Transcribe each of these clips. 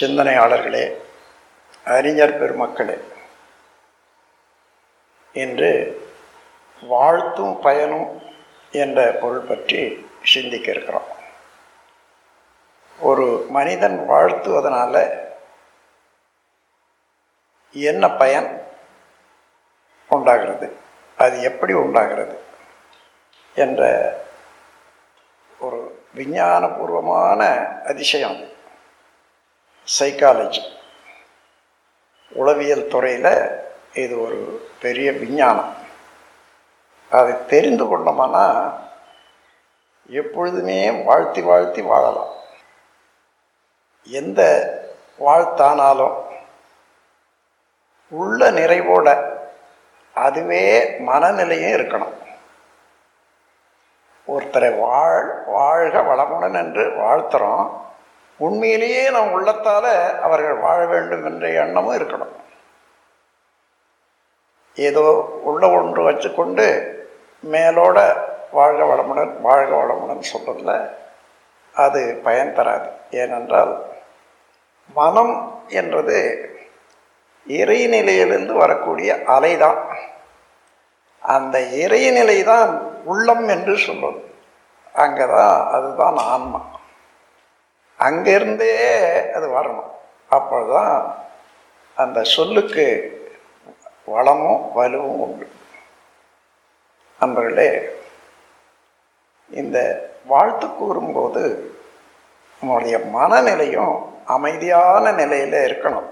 சிந்தனையாளர்களே அறிஞர் பெருமக்களே இன்று வாழ்த்தும் பயனும் என்ற பொருள் பற்றி சிந்திக்க இருக்கிறோம். ஒரு மனிதன் வாழ்த்துவதனால என்ன பயன் உண்டாகிறது? அது எப்படி உண்டாகிறது? என்ற ஒரு விஞ்ஞானபூர்வமான அதிசயம் அது. சைக்காலஜி உளவியல் துறையில் இது ஒரு பெரிய விஞ்ஞானம். அதை தெரிந்து கொண்டோம்னா எப்பொழுதுமே வாழ்த்தி வாழ்த்தி வாழலாம். எந்த வாழ்த்தானாலும் உள்ள நிறைவோட அதுவே மனநிலையும் இருக்கணும். ஒருத்தரை வாழ் வாழ்க வளமுடன் என்று வாழ்த்துறோம். உண்மையிலேயே நம் உள்ளத்தால் அவர்கள் வாழ வேண்டும் என்ற எண்ணமும் இருக்கணும். ஏதோ உள்ள ஒன்று வச்சுக்கொண்டு மேலோட வாழ்க வளமுடன் வாழ்க வளமுடன் சொல்றதில்ல அது பயன் தராது. ஏனென்றால் மனம் என்றது இறைநிலையிலிருந்து வரக்கூடிய அலைதான். அந்த இறைநிலை தான் உள்ளம் என்று சொல்வது அங்கே தான் அதுதான் ஆன்மா. அங்கிருந்தே அது வரணும். அப்போதான் அந்த சொல்லுக்கு வளமும் வலுவும் உண்டு. நண்பர்களே இந்த வாழ்த்து கூறும்போது நம்மளுடைய மனநிலையும் அமைதியான நிலையில் இருக்கணும்.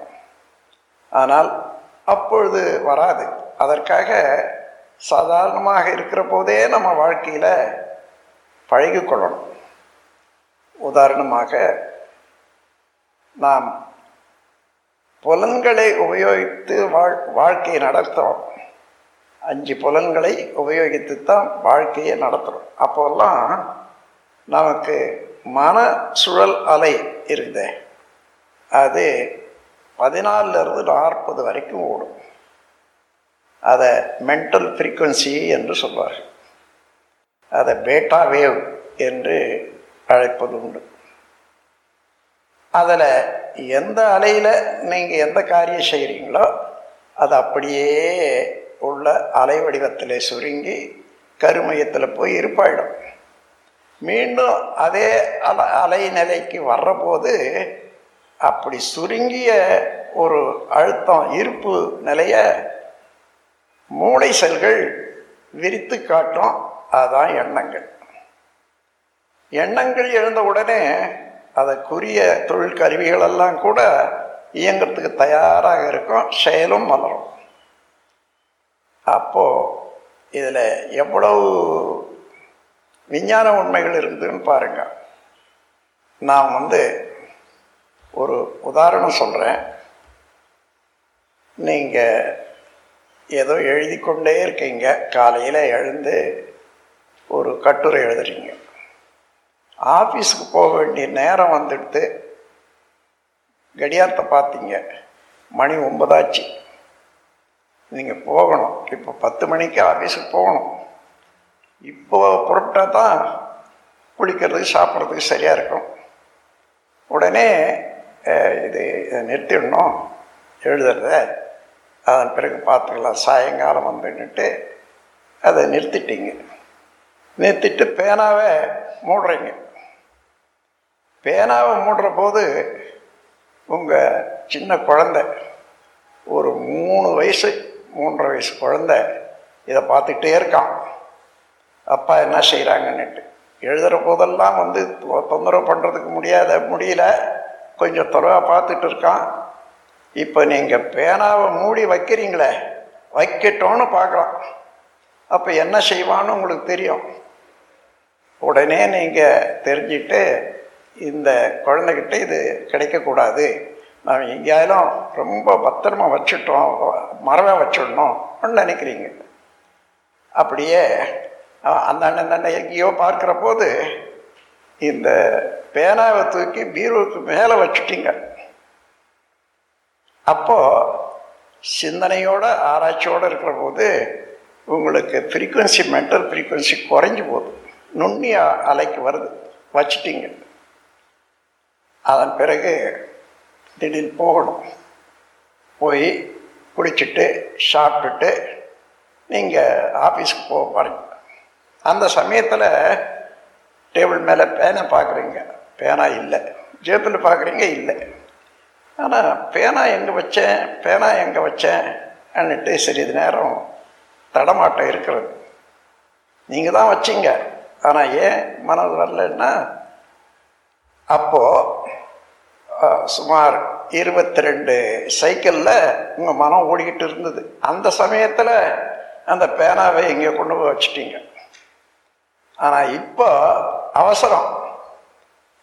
ஆனால் அப்பொழுது வராது. அதற்காக சாதாரணமாக இருக்கிற போதே நம்ம வாழ்க்கையில் பழகிக்கொள்ளணும். உதாரணமாக நாம் புலன்களை உபயோகித்து வாழ் வாழ்க்கையை நடத்துகிறோம் அஞ்சு புலன்களை உபயோகித்து தான் வாழ்க்கையை நடத்துகிறோம் அப்போல்லாம் நமக்கு மன சுழல் அலை இருக்குது அது பதினாலிருந்து நாற்பது வரைக்கும் ஓடும். அதை மென்டல் ஃப்ரீக்குவன்சி என்று சொல்வார்கள். அதை பேட்டா வேவ் என்று அழைப்பது உண்டு அதில் எந்த அலையில் நீங்கள் எந்த காரியம் செய்கிறீங்களோ அது அப்படியே உள்ள அலை வடிவத்தில் சுருங்கி கருமையத்தில் போய் இருப்பாயிடும். மீண்டும் அதே அலை நிலைக்கு வர்றபோது அப்படி சுருங்கிய ஒரு அழுத்தம் இருப்பு நிலைய மூளை செல்கள் விரித்து காட்டும். அதுதான் எண்ணங்கள். எண்ணங்கள் எழுந்த உடனே அதற்குரிய தொழில் கருவிகளெல்லாம் கூட இயங்கிறதுக்கு தயாராக இருக்கும் செயலும் மலரும் அப்போது இதில் எவ்வளவு விஞ்ஞான உண்மைகள் இருக்குதுன்னு பாருங்கள் நான் வந்து ஒரு உதாரணம் சொல்கிறேன் நீங்கள் ஏதோ எழுதி கொண்டே இருக்கீங்க. காலையில் எழுந்து ஒரு கட்டுரை எழுதுறீங்க. ஆஃபீஸுக்கு போக வேண்டிய நேரம் வந்துடுத்து கடியாரத்தை பார்த்தீங்க. மணி ஒன்பதாச்சு. நீங்கள் போகணும். இப்போ பத்து மணிக்கு ஆஃபீஸுக்கு போகணும். இப்போ புறப்பட்டா தான் குளிக்கிறதுக்கு சாப்பிட்றதுக்கு சரியாக இருக்கும். உடனே இது இதை நிறுத்திடணும். எழுதுறத. அதன் பிறகு பார்த்துக்கலாம். சாயங்காலம் வந்துன்னுட்டு அதை நிறுத்திட்டீங்க. நிறுத்திட்டு பேனாவை மூடுறீங்க. பேனாவை மூடுற போது உங்கள் சின்ன குழந்த ஒரு மூணு வயசு மூன்றரை வயசு குழந்த இதை பார்த்துக்கிட்டே இருக்கான். அப்பா என்ன செய்கிறாங்கன்னுட்டு எழுதுகிற போதெல்லாம் வந்து தொந்தரவு பண்ணுறதுக்கு முடியாத முடியல. கொஞ்சம் தொலைவாக பார்த்துட்டு இருக்கான். இப்போ நீங்கள் பேனாவை மூடி வைக்கிறீங்களே வைக்கட்டோன்னு பார்க்கலாம் அப்போ என்ன செய்வான்னு உங்களுக்கு தெரியும். உடனே நீங்கள் தெரிஞ்சுட்டு இந்த குழந்தைகிட்ட இது கிடைக்கக்கூடாது. நாம் எங்கேயாலும் ரொம்ப பத்திரமா வச்சுட்டோம் மரவை வச்சிடணும் நினைக்கிறீங்க. அப்படியே அந்த அண்ணன் எங்கேயோ பார்க்குற போது இந்த பேனாவை தூக்கி பீரோவுக்கு மேலே வச்சுட்டீங்க. அப்போது சிந்தனையோட ஆராய்ச்சியோடு இருக்கிற போது உங்களுக்கு ஃப்ரீக்குவன்சி மென்டல் ஃப்ரீக்குவன்சி குறைஞ்சி போகுது. நுண்ணிய அலைக்கு வருது. வச்சுட்டீங்க. அதன் பிறகு திடீர்னு போகணும். போய் குளிச்சுட்டு சாப்பிட்டுட்டு நீங்கள் ஆஃபீஸுக்கு போக போகிறீங்க அந்த சமயத்தில் டேபிள் மேலே பேனை பார்க்குறீங்க பேனா இல்லை. ஜேபில் பார்க்குறீங்க இல்லை. ஆனால் பேனா எங்கே வச்சேன்? பேனா எங்கே வச்சேன்? அன்னுட்டு சிறிது நேரம் தடமாட்டம் இருக்கிறது. நீங்கள் தான் வச்சிங்க. ஆனால் ஏன் மனது வரலன்னா அப்போது சுமார் இருபத்தி ரெண்டு சைக்கிளில் உங்கள் மனம் ஓடிக்கிட்டு இருந்தது. அந்த சமயத்தில் அந்த பேனாவை இங்கே கொண்டு போய் வச்சுட்டீங்க. ஆனால் இப்போ அவசரம்.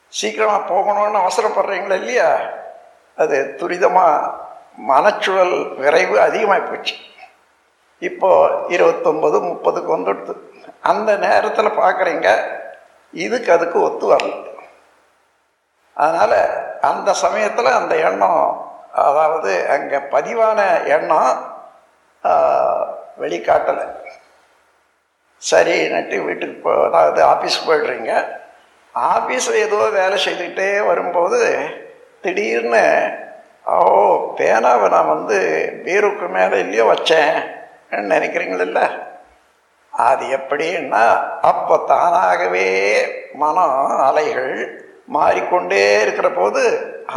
சீக்கிரமாக போகணும்னு அவசரப்படுறீங்களா இல்லையா? அது துரிதமாக மனச்சுழல் விரைவு அதிகமாக போச்சு. இப்போ இருபத்தொம்பது முப்பதுக்கு வந்துடுது. அந்த நேரத்தில் பார்க்குறீங்க இதுக்கு அதுக்கு ஒத்து வரல. அதனால் அந்த சமயத்தில் அந்த எண்ணம் அதாவது அங்கே பதிவான எண்ணம் வெளிக்காட்டலை. சரின்னுட்டு வீட்டுக்கு போ அதாவது ஆஃபீஸ் போய்ட்றீங்க. ஆஃபீஸில் ஏதோ வேலை செய்துக்கிட்டே வரும்போது திடீர்னு ஓ பேனாவை நான் வந்து பீருக்கு மேலே இல்லையோ வச்சேன் நினைக்கிறீங்கள அது எப்படின்னா அப்போ தானாகவே மனம் அலைகள் மாறிக்கொண்டே இருக்கிற போது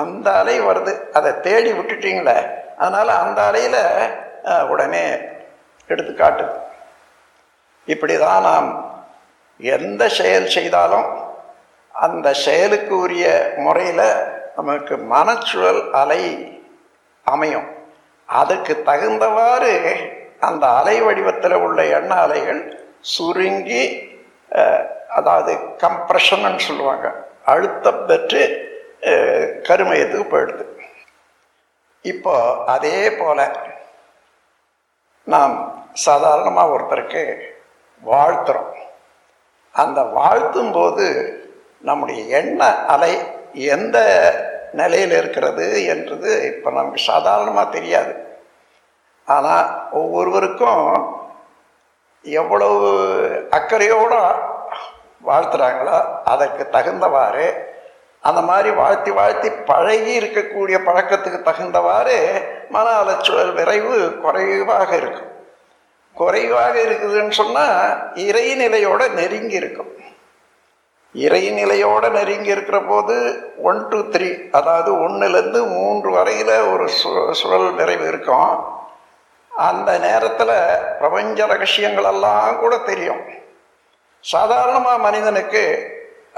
அந்த அலை வருது. அதை தேடி விட்டுட்டீங்களே? அதனால் அந்த அலையில் உடனே எடுத்து காட்டுது இப்படி தான் நாம் எந்த செயல் செய்தாலும் அந்த செயலுக்கு உரிய முறையில் நமக்கு மனச்சூழல் அலை அமையும். அதுக்கு தகுந்தவாறு அந்த அலை வடிவத்தில் உள்ள எண்ண அலைகள் சுருங்கி அதாவது கம்ப்ரெஷன் சொல்லுவாங்க. அழுத்தம் பெற்று கருமையத்துக்கு போயிடுது. இப்போ அதே போல நாம் சாதாரணமாக ஒருத்தருக்கு வாழ்த்துறோம். அந்த வாழ்த்தும் போது நம்முடைய எண்ண அலை எந்த நிலையில் இருக்கிறது என்றது இப்போ நமக்கு சாதாரணமாக தெரியாது. ஆனால் ஒவ்வொருவருக்கும் எவ்வளவு அக்கறையோடு வாழ்த்துறாங்களோ? அதற்கு தகுந்தவாறு அந்த மாதிரி வாழ்த்தி வாழ்த்தி பழகி இருக்கக்கூடிய பழக்கத்துக்கு தகுந்தவாறு மன அலச்சுழல் விரைவு குறைவாக இருக்கும். குறைவாக இருக்குதுன்னு சொன்னால் இறைநிலையோட நெருங்கி இருக்கும். இறைநிலையோட நெருங்கி இருக்கிற போது ஒன் டூ த்ரீ அதாவது ஒன்றுலேருந்து மூன்று வரையில் ஒரு சு சுழல் விரைவு இருக்கும். அந்த நேரத்தில் பிரபஞ்ச ரகசியங்களெல்லாம் கூட தெரியும். சாதாரணமாக மனிதனுக்கு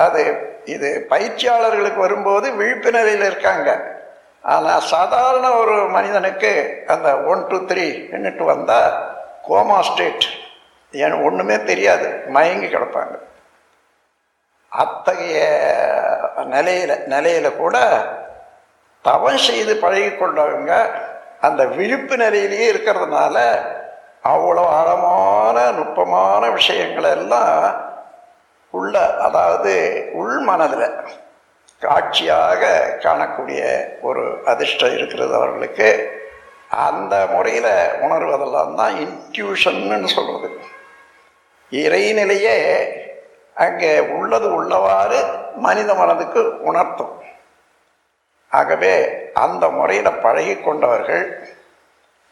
அது இது பயிற்சியாளர்களுக்கு வரும்போது விழிப்பு நிலையில் இருக்காங்க. ஆனால் சாதாரண ஒரு மனிதனுக்கு அந்த ஒன் டூ த்ரீ என்னட்டு வந்தால் கோமா ஸ்டேட் எனக்கு ஒன்றுமே தெரியாது. மயங்கி கிடப்பாங்க. அத்தகைய நிலையில் நிலையில் கூட தவம் செய்து பழகி கொண்டவங்க அந்த விழிப்பு நிலையிலேயே இருக்கிறதுனால அவ்வளோ ஆழமான நுட்பமான விஷயங்களை எல்லாம் உள்ள அதாவது உள் மனதில் காட்சியாக காணக்கூடிய ஒரு அதிர்ஷ்டம் இருக்கிறது அவர்களுக்கு. அந்த முறையில் உணர்வதெல்லாம் தான் இன்ட்யூஷன்னு சொல்கிறது இறைநிலையே அங்கே உள்ளது உள்ளவாறு மனித மனதுக்கு உணர்த்தும். ஆகவே அந்த முறையில் பழகி கொண்டவர்கள்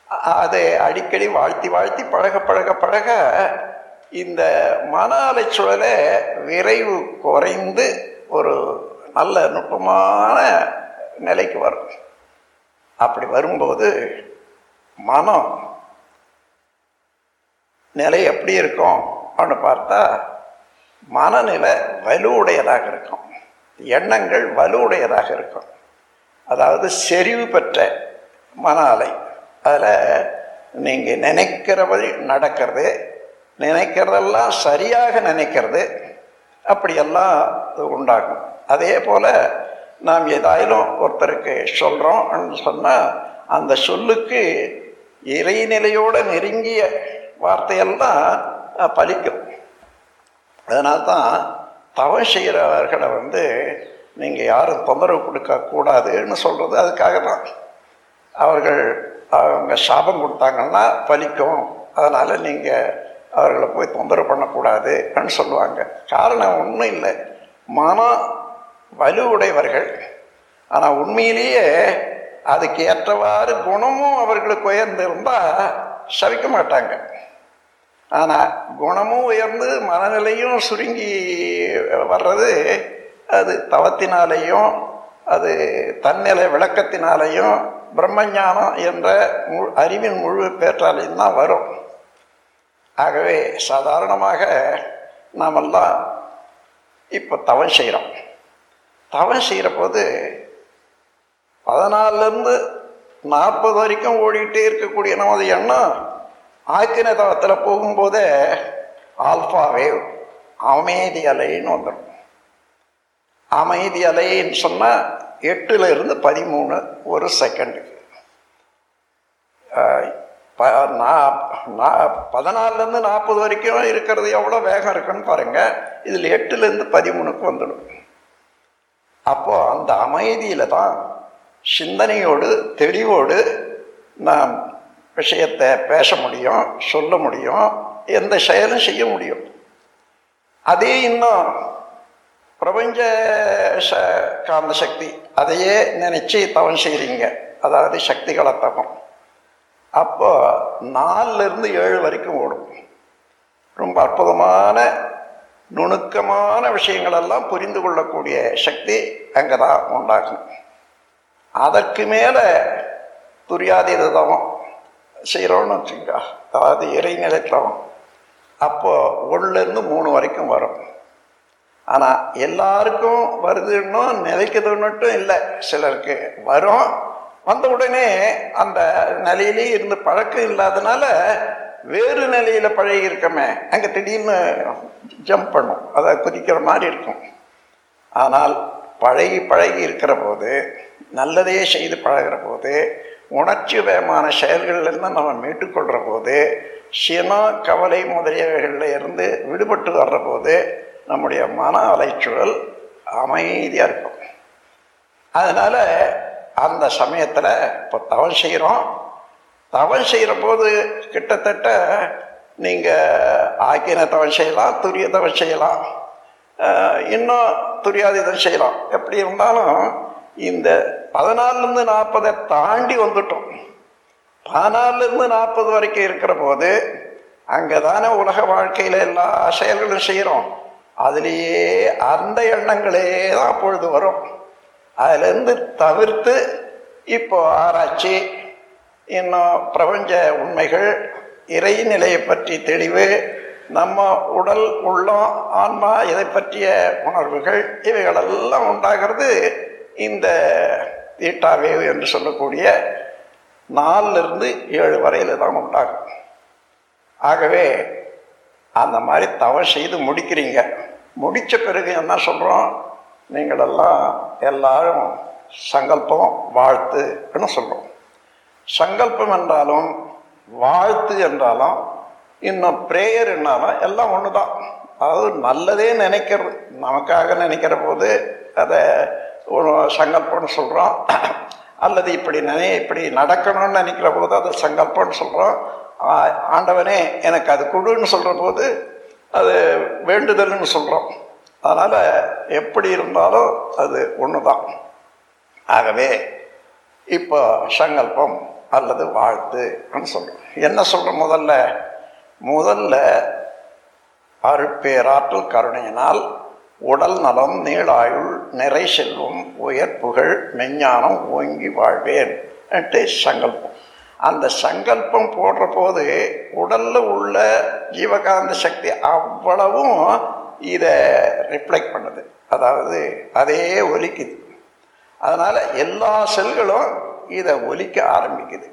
அதை அடிக்கடி வாழ்த்தி வாழ்த்தி பழக பழக பழக இந்த மன அலைச்சூழலை விரைவு குறைந்து ஒரு நல்ல நுட்பமான நிலைக்கு வரும். அப்படி வரும்போது மனம் நிலை எப்படி இருக்கும் அப்படின்னு பார்த்தா மனநிலை வலுவுடையதாக இருக்கும். எண்ணங்கள் வலுவுடையதாக இருக்கும். அதாவது செறிவு பெற்ற மன அலை அதில் நீங்கள் நினைக்கிறபடி நடக்கிறது நினைக்கிறதெல்லாம் சரியாக நினைக்கிறது அப்படியெல்லாம் உண்டாகும். அதே போல் நாம் ஏதாயிலும் ஒருத்தருக்கு சொல்கிறோம் சொன்னால் அந்த சொல்லுக்கு இறைநிலையோடு நெருங்கிய வார்த்தையெல்லாம் பலிக்கும். அதனால்தான் தவம் செய்கிறவர்களை வந்து நீங்கள் யாரும் தொந்தரவு கொடுக்கக்கூடாதுன்னு சொல்கிறது அதுக்காக தான் அவர்கள் அவங்க சாபம் கொடுத்தாங்கன்னா பலிக்கும். அதனால் நீங்கள் அவர்களை போய் தொந்தரவு பண்ணக்கூடாதுன்னு சொல்லுவாங்க. காரணம் ஒன்றும் இல்லை. மனம் வலுவுடையவர்கள். ஆனால் உண்மையிலேயே அதுக்கு ஏற்றவாறு குணமும் அவர்களுக்கு உயர்ந்திருந்தால் சவிக்க மாட்டாங்க. ஆனால் குணமும் உயர்ந்து மனநிலையும் சுருங்கி வர்றது அது தவத்தினாலேயும் அது தன்னிலை விளக்கத்தினாலேயும் பிரம்மஞானம் என்ற மு- அறிவின் முழு பேற்றாலையும் தான் வரும். ஆகவே சாதாரணமாக நாமெல்லாம் இப்போ தவம் செய்கிறோம் தவம் செய்கிற போது பதினாலிருந்து நாற்பது வரைக்கும் ஓடிக்கிட்டே இருக்கக்கூடிய நமது எண்ணம் ஆக்கின தவத்தில் போகும்போதே ஆல்ஃபா வேவ் அமைதி அலைன்னு வந்துடும் அமைதி அலைன்னு சொன்னால் எட்டுல இருந்து பதிமூணு ஒரு செகண்டுக்கு ப நா- பதினாலுலேருந்து நாற்பது வரைக்கும் இருக்கிறது எவ்வளோ வேகம் இருக்குன்னு பாருங்கள் இதில் எட்டுலேருந்து பதிமூணுக்கு வந்துடும். அப்போது அந்த அமைதியில் தான் சிந்தனையோடு தெளிவோடு நாம் விஷயத்தை பேச முடியும் சொல்ல முடியும் எந்த செயலும் செய்ய முடியும். அதே இன்னும் பிரபஞ்ச ச காந்த சக்தி அதையே நினைச்சு தவம் செய்கிறீங்க அதாவது சக்திகளை தவம். அப்போ நாலுலேருந்து ஏழு வரைக்கும் ஓடும். ரொம்ப அற்புதமான நுணுக்கமான விஷயங்களெல்லாம் புரிந்து கொள்ளக்கூடிய சக்தி அங்கே தான் உண்டாகும். அதற்கு மேலே துரியாதீத தவம். செய்கிறோன்னு வச்சுக்கா அதாவது இறைநிலை தவம். அப்போ ஒன்றுலேருந்து மூணு வரைக்கும் வரும். ஆனால் எல்லாருக்கும் வருதுன்னும் நிலைக்குதுன்னுட்டும் இல்லை. சிலருக்கு வரும். வந்த உடனே அந்த நிலையிலே இருந்து பழக்கம் இல்லாதனால வேறு நிலையில் பழகி இருக்கமே அங்கே திடீர்னு ஜம்ப் பண்ணும். அதை குதிக்கிற மாதிரி இருக்கும். ஆனால் பழகி பழகி இருக்கிற போது நல்லதே செய்து பழகிற போது உணர்ச்சி வேகமான செயல்கள்லேருந்து நம்ம மீட்டுக்கொள்கிற போது சினம் கவலை முதலியவைகளில் இருந்து விடுபட்டு வர்ற போது நம்முடைய மன அலைச்சூழல் அமைதியாக இருக்கும். அதனால் அந்த சமயத்தில் இப்போ தவம் செய்கிறோம் தவம் செய்கிற போது கிட்டத்தட்ட நீங்கள் ஆக்கின தவம் செய்யலாம் துரிய தவம் செய்யலாம். இன்னும் துரியாதீதம் செய்யலாம். எப்படி இருந்தாலும் இந்த பதினாலுலேருந்து நாற்பதை தாண்டி வந்துட்டோம். பதினாலுலேருந்து நாற்பது வரைக்கும் இருக்கிற போது அங்கே தானே உலக வாழ்க்கையில் எல்லா செயல்களும் செய்கிறோம் அதுலேயே அந்த எண்ணங்களே தான் அப்பொழுது வரும். அதுலேருந்து தவிர்த்து இப்போ ஆராய்ச்சி இன்னும் பிரபஞ்ச உண்மைகள் இறைநிலையை பற்றி தெளிவு நம்ம உடல் உள்ளம் ஆன்மா இதை பற்றிய உணர்வுகள் இவைகளெல்லாம் உண்டாகிறது இந்த தீட்டாவேவ் என்று சொல்லக்கூடிய நாலுல இருந்து ஏழு வரையில் தான் உண்டாகும். ஆகவே அந்த மாதிரி தவம் செய்து முடிக்கிறீங்க. முடித்த பிறகு என்ன சொல்கிறோம் நீங்களெல்லாம் எல்லாரும் சங்கல்பம் வாழ்த்துன்னு சொல்கிறோம் சங்கல்பம் என்றாலும் வாழ்த்து என்றாலும் இன்னும் ப்ரேயர் என்னாலும் எல்லாம் ஒன்று தான் அதாவது நல்லதே நினைக்கிறது. நமக்காக நினைக்கிற போது அதை ஒரு சங்கல்பம்னு சொல்கிறோம் அல்லது இப்படி நினை இப்படி நடக்கணும்னு நினைக்கிற போது அது சங்கல்பம்னு சொல்கிறோம் ஆண்டவனே எனக்கு அது கொடுன்னு சொல்கிற போது அது வேண்டுதல்னு சொல்கிறோம் அதனால் எப்படி இருந்தாலும் அது ஒன்று தான் ஆகவே இப்போ சங்கல்பம் அல்லது வாழ்த்துன்னு சொல்கிறோம் என்ன சொல்கிறோம் முதல்ல? முதல்ல அருட்பேராற்றல் கருணையினால் உடல் நலம் நீளாயுள் நிறை செல்வம் உயர் புகழ் மெஞ்ஞானம் ஓங்கி வாழ்வேன் சங்கல்பம். அந்த சங்கல்பம் போடுற போது உடலில் உள்ள ஜீவகாந்த சக்தி அவ்வளவும் இதை ரிஃப்ளெக்ட் பண்ணுது. அதாவது அதே ஒலிக்குது. அதனால் எல்லா செல்களும் இதை ஒலிக்க ஆரம்பிக்குது.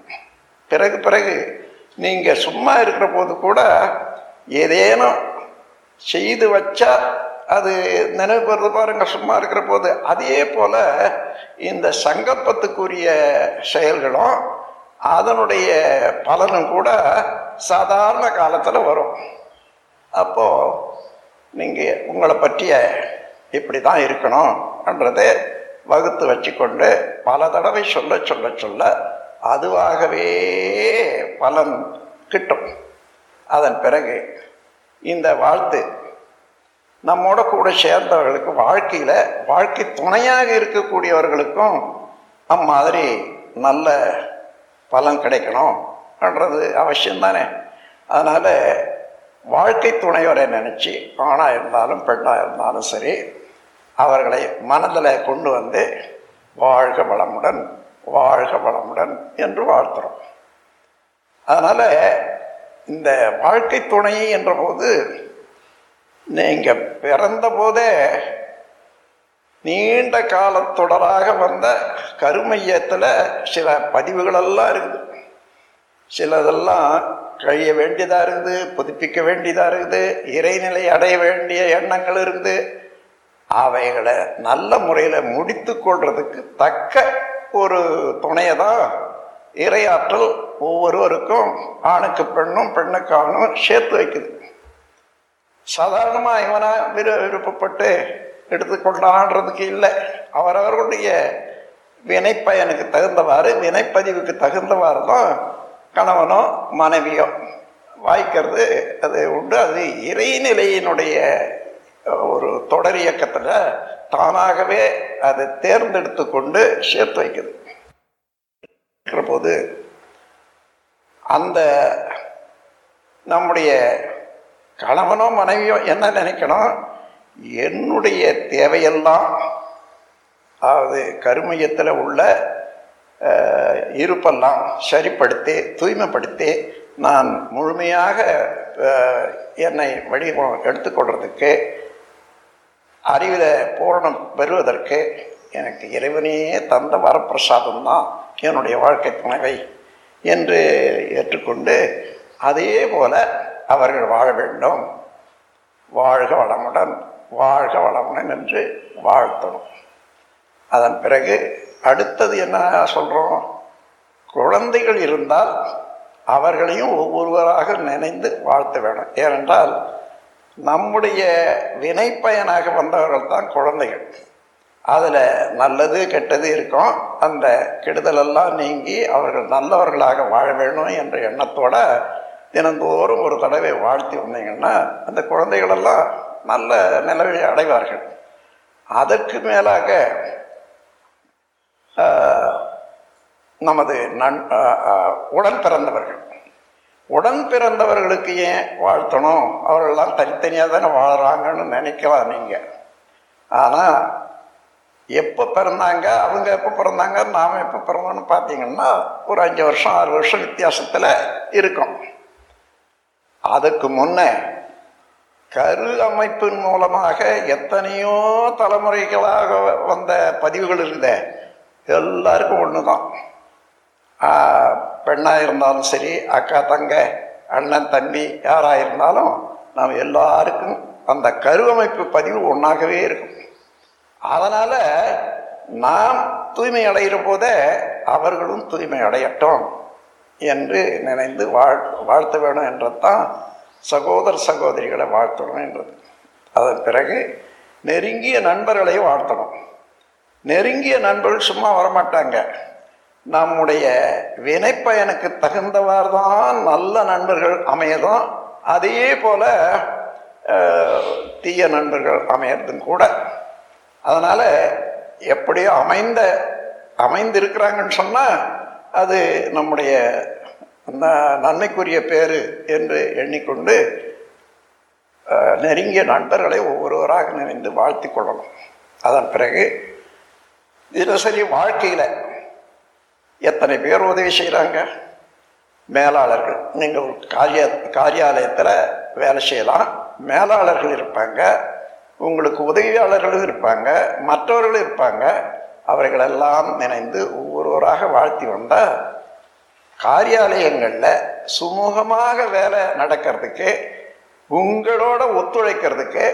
பிறகு பிறகு நீங்கள் சும்மா இருக்கிற போது கூட ஏதேனும் செய்து வச்சா அது நினைவு பாருங்க சும்மா இருக்கிற போது அதே போல் இந்த சங்கல்பத்துக்குரிய செயல்களும் அதனுடைய பலனும் கூட சாதாரண காலத்தில் வரும். அப்போது நீங்கள் உங்களை பற்றிய இப்படி தான் இருக்கணும்ன்றதை வகுத்து வச்சுக்கொண்டு பல தடவை சொல்ல சொல்ல சொல்ல அதுவாகவே பலன் கிட்டும். அதன் பிறகு இந்த வாழ்த்து நம்மோட கூட சேர்ந்தவர்களுக்கு வாழ்க்கையில் வாழ்க்கை துணையாக இருக்கக்கூடியவர்களுக்கும் அம்மாதிரி நல்ல பலன் கிடைக்கணும்ன்றது என்றது அவசியம்தானே. அதனால் வாழ்க்கை துணைவரை நினச்சி ஆணாக இருந்தாலும் பெண்ணாக இருந்தாலும் சரி அவர்களை மனதில் கொண்டு வந்து வாழ்க வளமுடன் வாழ்க வளமுடன் என்று வாழ்த்துறோம். அதனால் இந்த வாழ்க்கை துணை என்ற போது நீங்கள் பிறந்த போதே நீண்ட காலத்தொடராக வந்த கருமையத்தில் சில பதிவுகளெல்லாம் இருக்குது சிலதெல்லாம் கழிய வேண்டியதாக இருக்குது புதுப்பிக்க வேண்டியதாக இருக்குது இறைநிலை அடைய வேண்டிய எண்ணங்கள் இருந்து அவைகளை நல்ல முறையில் முடித்து கொள்றதுக்கு தக்க ஒரு துணையை தான் இறையாற்றல் ஒவ்வொருவருக்கும் ஆணுக்கு பெண்ணும் பெண்ணுக்கு ஆணும் சேர்த்து வைக்குது. சாதாரணமாக இவனா விரு விருப்பப்பட்டு எடுத்துக்கொள்ளான்றதுக்கு இல்லை. அவரவர்களுடைய வினைப்பயனுக்கு தகுந்தவாறு வினைப்பதிவுக்கு தகுந்தவாறு தான் கணவனோ மனைவியோ வாய்க்கிறது. அது உண்டு. அது இறைநிலையினுடைய ஒரு தொடர் இயக்கத்தில் தானாகவே அதை தேர்ந்தெடுத்து கொண்டு சேர்த்து வைக்குது. இருக்கிற போது அந்த நம்முடைய கணவனோ மனைவியோ என்ன நினைக்கணும்? என்னுடைய தேவையெல்லாம் அதாவது கருமையத்தில் உள்ள இருப்பெல்லாம் சரிப்படுத்தி தூய்மைப்படுத்தி நான் முழுமையாக என்னை வடிவம் எடுத்துக்கொள்றதுக்கு அறிவில பூரணம் பெறுவதற்கு எனக்கு இறைவனையே தந்த வரப்பிரசாதம் தான் என்னுடைய வாழ்க்கை துணைவை என்று ஏற்றுக்கொண்டு அதே போல அவர்கள் வாழ வேண்டும். வாழ்க வளமுடன் வாழ்க வளமுடன் என்று வாழ்த்தணும். அதன் பிறகு அடுத்தது என்ன சொல்கிறோம் குழந்தைகள் இருந்தால் அவர்களையும் ஒவ்வொருவராக நினைந்து வாழ்த்த வேணும் ஏனென்றால் நம்முடைய வினைப்பயனாக வந்தவர்கள் தான் குழந்தைகள். அதில் நல்லது கெட்டது இருக்கும். அந்த கெடுதலெல்லாம் நீங்கி அவர்கள் நல்லவர்களாக வாழ வேணும் என்ற எண்ணத்தோடு தினந்தோறும் ஒரு தடவை வாழ்த்தி வந்தீங்கன்னா அந்த குழந்தைகளெல்லாம் நல்ல நிலவை அடைவார்கள். அதற்கு மேலாக நமது நன் உடன் பிறந்தவர்கள். உடன் பிறந்தவர்களுக்கு ஏன் வாழ்த்தணும்? அவர்கள்லாம் தனித்தனியாக தானே வாழ்கிறாங்கன்னு நினைக்கலாம் நீங்கள் ஆனால் எப்போ பிறந்தாங்க? அவங்க எப்போ பிறந்தாங்க? நாம் எப்போ பிறந்தோன்னு பார்த்தீங்கன்னா ஒரு அஞ்சு வருஷம் ஆறு வருஷம் வித்தியாசத்தில் இருக்கும். அதுக்கு முன்னே கரு அமைப்பின் மூலமாக எத்தனையோ தலைமுறைகளாக வந்த பதிவுகள் இருந்த எல்லாருக்கும் ஒன்று தான் பெண்ணாக இருந்தாலும் சரி அக்கா தங்க அண்ணன் தம்பி யாராக இருந்தாலும் நாம் எல்லாருக்கும் அந்த கருவமைப்பு பதிவு ஒன்றாகவே இருக்கும். அதனால் நாம் தூய்மை அடைகிற போதே அவர்களும் தூய்மை அடையட்டும். என்று நினைந்து வாழ் வாழ்த்த வேணும் என்றதுதான் சகோதர சகோதரிகளை வாழ்த்தணும் என்றது. அதன் பிறகு நெருங்கிய நண்பர்களை வாழ்த்தணும். நெருங்கிய நண்பர்கள் சும்மா வரமாட்டாங்க. நம்முடைய வினைப்பயனுக்கு தகுந்தவாறு தான் நல்ல நண்பர்கள் அமையதும் அதே போல் தீய நண்பர்கள் அமையறதும் கூட. அதனால் எப்படியோ அமைந்த அமைந்திருக்கிறாங்கன்னு சொன்னால் அது நம்முடைய நன்மைக்குரிய பேரு என்று எண்ணிக்கொண்டு நெருங்கிய நண்பர்களை ஒவ்வொருவராக நினைந்து வாழ்த்தி கொள்ளணும். அதன் பிறகு தினசரி வாழ்க்கையில் எத்தனை பேர் உதவி செய்கிறாங்க மேலாளர்கள் நீங்கள் காரிய காரியாலயத்தில் வேலை செய்யலாம். மேலாளர்கள் இருப்பாங்க. உங்களுக்கு உதவியாளர்களும் இருப்பாங்க. மற்றவர்களும் இருப்பாங்க. அவர்களெல்லாம் நினைந்து ஒவ்வொருவராக வாழ்த்தி வந்தால் காரியாலயங்களில் சுமூகமாக வேலை நடக்கிறதுக்கு உங்களோட ஒத்துழைக்கிறதுக்கு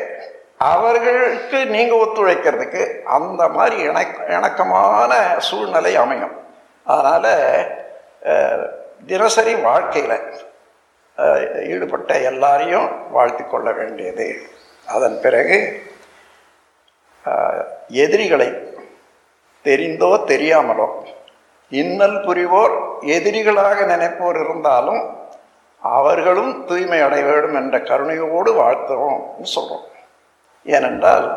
அவர்களுக்கு நீங்கள் ஒத்துழைக்கிறதுக்கு அந்த மாதிரி இணக் இணக்கமான சூழ்நிலை அமையும். அதனால் தினசரி வாழ்க்கையில் ஈடுபட்ட எல்லாரையும் வாழ்த்தி கொள்ள வேண்டியது. அதன் பிறகு எதிரிகளை தெரிந்தோ தெரியாமலோ இன்னல் புரிவோர் எதிரிகளாக நினைப்போர் இருந்தாலும் அவர்களும் தூய்மை அடைய வேண்டும் என்ற கருணையோடு வாழ்த்துறோம்னு சொல்கிறோம் ஏனென்றால்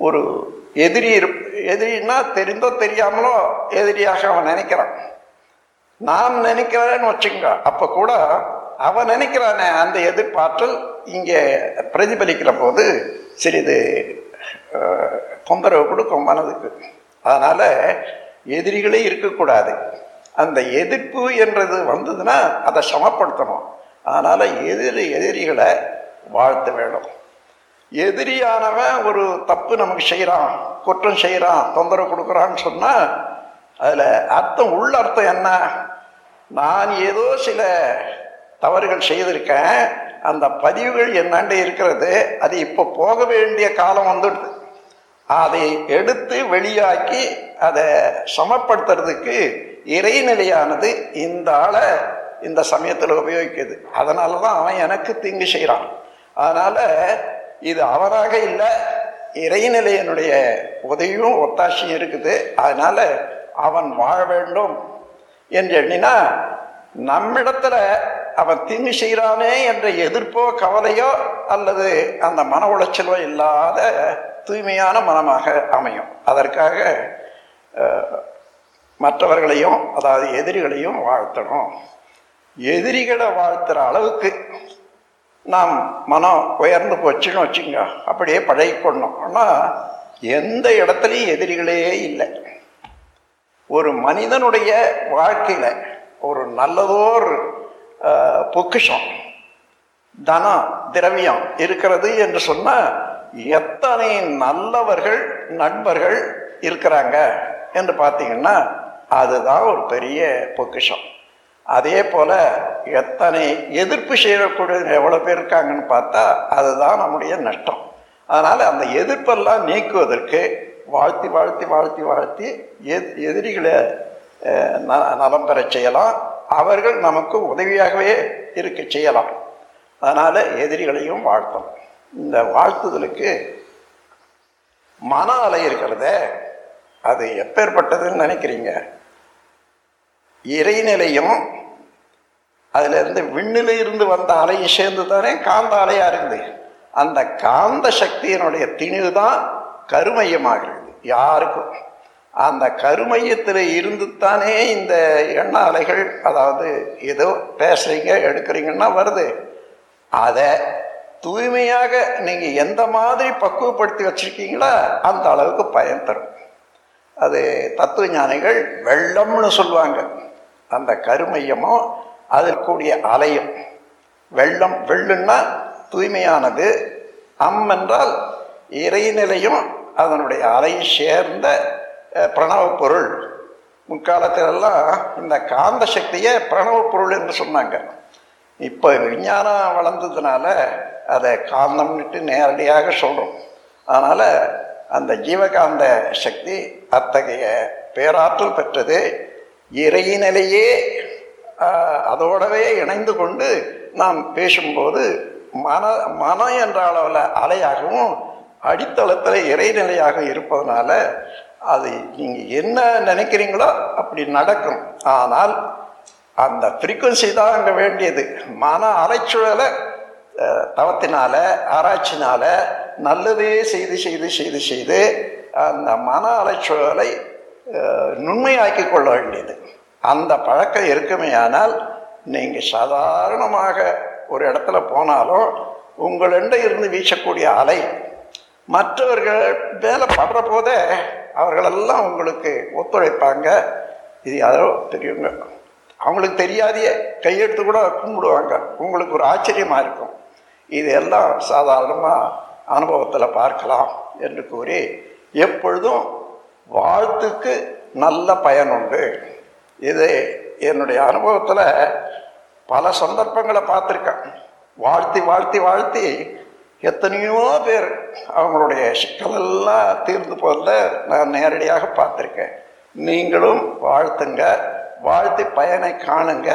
ஒரு எதிரி எதிரின்னா தெரிந்தோ தெரியாமலோ எதிரியாக அவன் நினைக்கிறான். நாம் நினைக்கிறேன்னு வச்சுங்க அப்போ கூட அவன் நினைக்கிறானே அந்த எதிர்பார்த்தல் இங்கே பிரதிபலிக்கிற போது சிறிது தொந்தரவு கொடுக்கும் மனதுக்கு. அதனால் எதிரிகளே இருக்கக்கூடாது. அந்த எதிர்ப்பு என்றது வந்ததுன்னா அதை சமப்படுத்தணும். அதனால் எதிரி எதிரிகளை வாழ்த்த வேணும் எதிரியானவன் ஒரு தப்பு நமக்கு செய்கிறான் குற்றம் செய்கிறான் தொந்தரவு கொடுக்குறான்னு சொன்னால் அதில் அர்த்தம் உள்ள அர்த்தம் என்ன? நான் ஏதோ சில தவறுகள் செய்திருக்கேன் அந்த பதிவுகள் என்னாண்டே இருக்கிறது அது இப்போ போக வேண்டிய காலம் வந்துடுது. அதை எடுத்து வெளியாக்கி அதை சமப்படுத்துறதுக்கு இறைநிலையானது இந்த ஆளை இந்த சமயத்தில் உபயோகிக்குது. அதனால தான் அவன் எனக்கு தீங்கு செய்கிறான் அதனால் இது அவராக இல்லை இறைநிலையனுடைய உதவியும் ஒத்தாசையும் இருக்குது. அதனால் அவன் வாழ வேண்டும் என்று எண்ணினா நம்மிடத்துல அவன் தீங்கு செய்கிறானே என்ற எதிர்ப்போ கவலையோ அல்லது அந்த மன உளைச்சலோ இல்லாத தூய்மையான மனமாக அமையும். அதற்காக மற்றவர்களையும் அதாவது எதிரிகளையும் வாழ்த்தணும். எதிரிகளை வாழ்த்துற அளவுக்கு நாம் மனம் உயர்ந்து போச்சுன்னு வச்சுங்க அப்படியே பழகிக்கொள்ளணும் ஆனால் எந்த இடத்துலையும் எதிரிகளே இல்லை. ஒரு மனிதனுடைய வாழ்க்கையில் ஒரு நல்லதோர் பொக்கிஷம் தனம் திரவியம் இருக்கிறது என்று சொன்னால் எத்தனை நல்லவர்கள் நண்பர்கள் இருக்கிறாங்க என்று பார்த்தீங்கன்னா அதுதான் ஒரு பெரிய பொக்கிஷம். அதே போல் எத்தனை எதிர்ப்பு செய்யக்கூடிய எவ்வளோ பேர் இருக்காங்கன்னு பார்த்தா அதுதான் நம்முடைய நஷ்டம். அதனால் அந்த எதிர்ப்பெல்லாம் நீக்குவதற்கு வாழ்த்தி வாழ்த்தி வாழ்த்தி வாழ்த்தி எதிரிகளை ந- நலம் பெறச் செய்யலாம். அவர்கள் நமக்கு உதவியாகவே இருக்க செய்யலாம். அதனால் எதிரிகளையும் வாழ்த்தணும். இந்த வாழ்த்துதலுக்கு மன அலை இருக்கிறதே அது எப்பேற்பட்டதுன்னு நினைக்கிறீங்க? இறைநிலையும் அதிலிருந்து விண்ணிலிருந்து இருந்து வந்த அலையும் சேர்ந்து தானே காந்த அலையாக இருக்குது அந்த காந்த சக்தியினுடைய திணிவு தான் கருமையமாகிறது யாருக்கும். அந்த கருமையத்தில் இருந்து தானே இந்த எண்ண அலைகள் அதாவது ஏதோ பேசுகிறீங்க எடுக்கிறீங்கன்னா வருது. அதை தூய்மையாக நீங்கள் எந்த மாதிரி பக்குவப்படுத்தி வச்சுருக்கீங்களோ அந்த அளவுக்கு பயன் தரும். அது தத்துவ ஞானிகள் வெள்ளம்னு சொல்லுவாங்க. அந்த கருமையமும் அதற்கூடிய அலையும். வெள்ளம் வெள்ளுன்னா தூய்மையானது. அம் என்றால் இறைநிலையும் அதனுடைய அலையும் சேர்ந்த பிரணவ பொருள். முற்காலத்திலெல்லாம் இந்த காந்த சக்தியை பிரணவ பொருள் என்று சொன்னாங்க. இப்போ விஞ்ஞானம் வளர்ந்ததுனால அதை காந்தம்னுட்டு நேரடியாக சொல்கிறோம் அதனால் அந்த ஜீவகாந்த சக்தி அத்தகைய பேராற்றல் பெற்றது. இறையினிலேயே அதோடவே இணைந்து கொண்டு நாம் பேசும்போது மன மனம் என்ற அளவில் அலையாகவும் அடித்தளத்தில் இறைநிலையாக இருப்பதனால அது நீங்கள் என்ன நினைக்கிறீங்களோ அப்படி நடக்கும். ஆனால் அந்த ஃப்ரீக்குவன்சி தான் அங்கே வேண்டியது. மன அலைச்சூழலை தவத்தினால ஆராய்ச்சினால நல்லதே செய்து செய்து செய்து செய்து அந்த மன அலைச்சூழலை நுண்மையாக்கி கொள்ள வேண்டியது. அந்த பழக்கம் இருக்குமையானால் நீங்கள் சாதாரணமாக ஒரு இடத்துல போனாலும் உங்களெண்ட இருந்து வீசக்கூடிய அலை மற்றவர்கள் வேலை படுற போதே அவர்களெல்லாம் உங்களுக்கு ஒத்துழைப்பாங்க. இது யாரோ தெரியுங்க அவங்களுக்கு தெரியாதையே கையெடுத்து கூட கும்பிடுவாங்க. உங்களுக்கு ஒரு ஆச்சரியமாக இருக்கும். இது எல்லாம் சாதாரணமாக அனுபவத்தில் பார்க்கலாம் என்று கூறி எப்பொழுதும் வாழ்த்துக்கு நல்ல பயனுண்டு இது என்னுடைய அனுபவத்தில் பல சந்தர்ப்பங்களை பார்த்துருக்கேன். வாழ்த்தி வாழ்த்தி வாழ்த்தி எத்தனையோ பேர் அவங்களுடைய சிக்கலெல்லாம் தீர்ந்து போகிறத நான் நேரடியாக பார்த்துருக்கேன். நீங்களும் வாழ்த்துங்க வாழ்த்தி பயனை காணுங்க.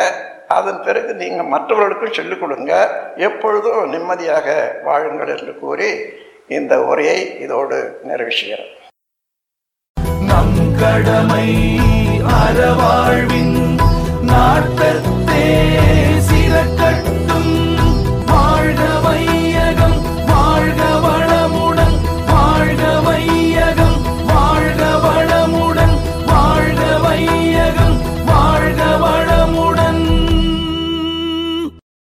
அதன் பிறகு நீங்கள் மற்றவர்களுக்கும் சொல்லிக் கொடுங்க. எப்பொழுதும் நிம்மதியாக வாழுங்கள் என்று கூறி இந்த உரையை இதோடு நிறைவேற்றுகிறேன் நம் கடமை அறவாழ்வின் நாட்டத்தே சிறக்க